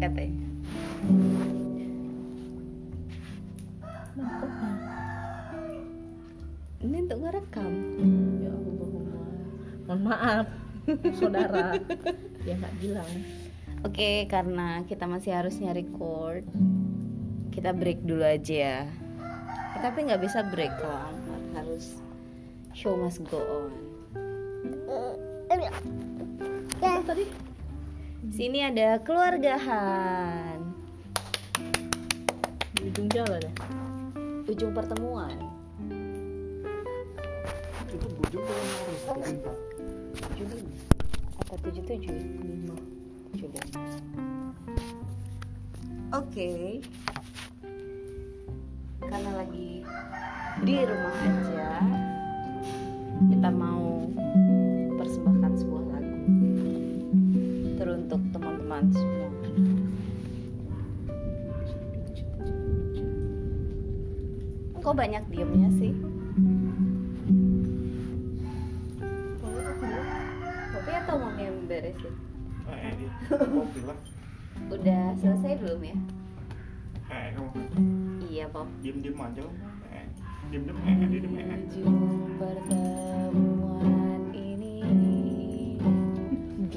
katanya ini untuk ngerekam ya Allah mohon maaf saudara ya nggak bilang Oke, karena kita masih harusnya record, kita break dulu aja. Eh, tapi nggak bisa break kalau Anwar. harus show must go on. apa tadi Sini ada keluargahan, di ujung jalan ya ujung pertemuan. itu bujuk kalau harus perintah Tujuh. Apa tujuh tujuh? Lima. Tujuh lima. Oke. Karena lagi di rumah aja, kita mau teman-teman semua. Kok banyak diemnya sih? Kopi atau mau yang beresin? eh Udah selesai belum ya? eh kamu Iya, Pop. diem diem aja eh diem diem eh diem diem eh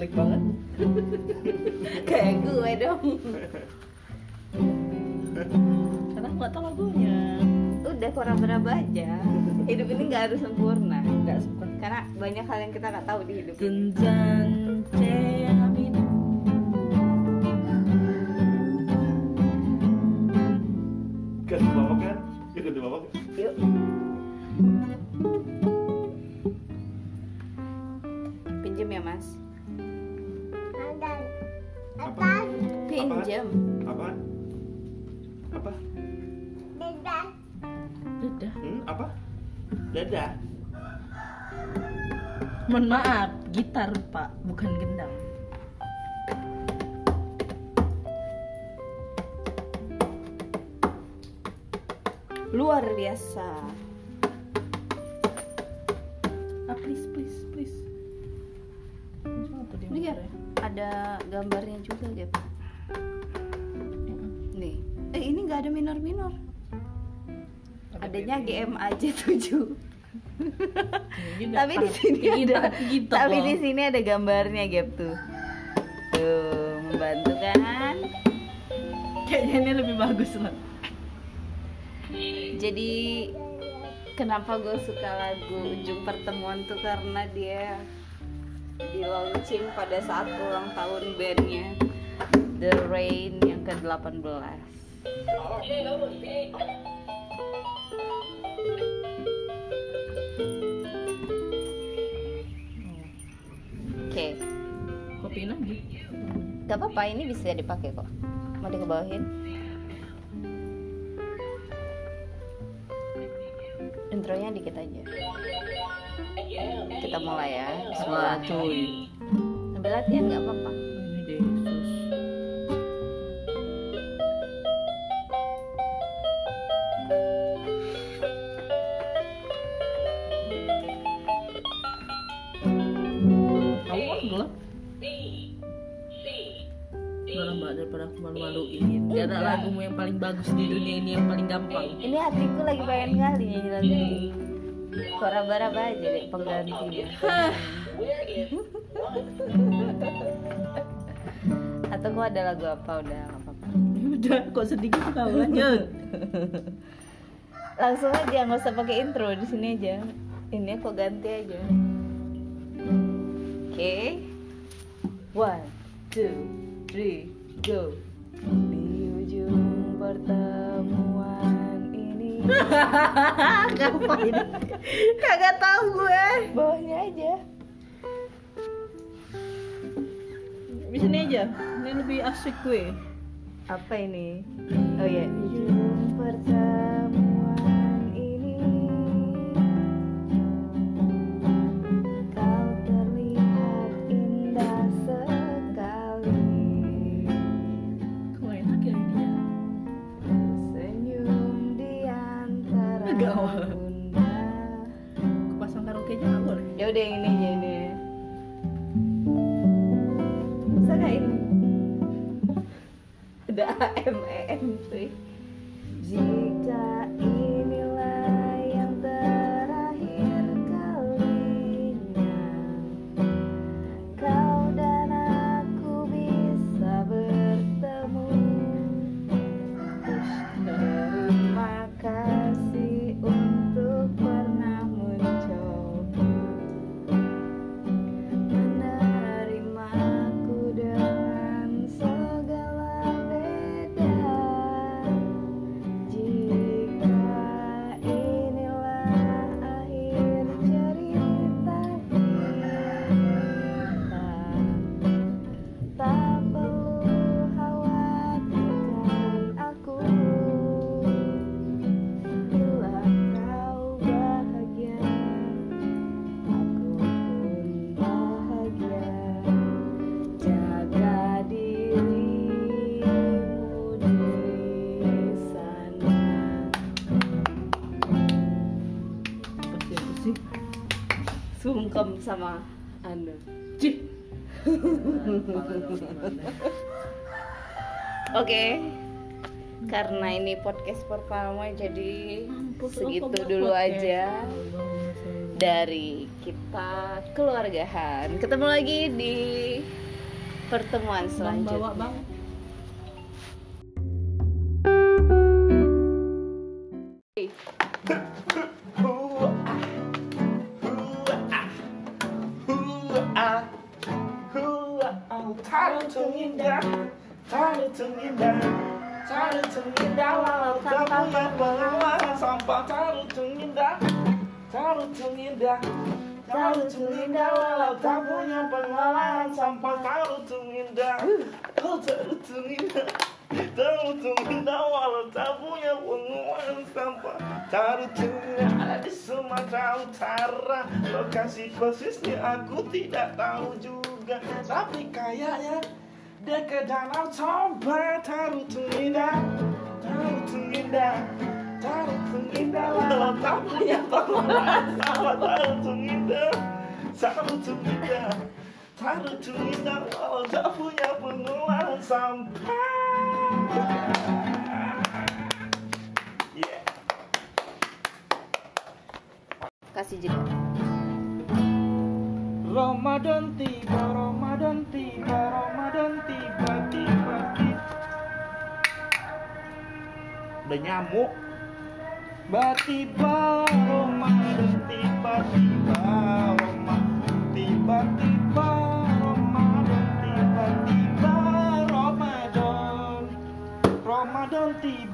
jelek banget. Kayak gue dong. Karena aku nggak tahu lagunya. Udah kurang berapa aja. Hidup ini gak harus sempurna nggak suka Karena banyak hal yang kita gak tahu di hidup ini dadah. Mohon maaf gitar pak. Bukan gendang. Luar biasa. Ah please please please. Lihat motornya? ada gambarnya juga gitu Mm-mm. Nih. Eh ini gak ada minor-minor. Ada Adanya BB. GM aja 7 Ini Tapi di sini Ini ada gitu Tapi di sini ada gambarnya Gap tuh. Tuh membantu kan? Kayaknya ini lebih bagus loh Jadi kenapa gue suka lagu ujung pertemuan tuh? Karena dia di launching pada saat ulang tahun bandnya The Rain yang ke-18 apa-apa ini bisa dipakai kok. Mau dikebawahin? Intronya dikit aja. Kita mulai ya. Bismillah cuy. Sambil latihan gak apa-apa. Kamu kan daripada aku malu-maluin. Ada lagumu yang paling bagus di dunia ini yang paling gampang. Ini hatiku lagi pengen kali nyanyi lagu ini. Kok raba-raba aja deh penggantinya. Atau kok ada lagu apa? Udah gak apa-apa. Udah kok sedih gitu kau lanjut. Langsung aja nggak usah pakai intro di sini aja. Ini aku ganti aja. Oke. One, two, three, go Di ujung pertemuan ini. Ngapain? Kagak tahu gue. Bawahnya aja. Di sini aja. Ini lebih asik gue. Apa ini? Oh ya Ujung pertemuan Ini? ada AMEM cuy jika Sama Anda Cih. Oke Karena ini podcast pertama jadi Mampus, segitu dulu buat aja podcast? dari kita keluargahan. Ketemu lagi di pertemuan Bang selanjutnya. bawa bang. Taruh indah, taruh indah, taruh indah walau tak punya pengalaman sampah taruh indah, taruh indah, taruh indah walau tak punya pengalaman sampah taruh indah, oh taruh indah. Taruh indah walau pengalaman sampah. Taruh indah ada di Sumatera Utara lokasi persisnya aku tidak tahu juga tapi kayaknya dekat danau Toba taruh indah taruh indah taruh indah walau tak punya pengalaman sampah taruh indah taruh indah taruh indah walau tak punya pengolahan sampah Yeah. Kasih jeda. Ramadan tiba, Ramadan tiba, Ramadan tiba, tiba, tiba. Udah nyamuk. Tiba-tiba Ramadan tiba-tiba Ramadan tiba-tiba Ramadan tiba-tiba Ramadan Ramadan tiba, Ramadan tiba, Ramadan tiba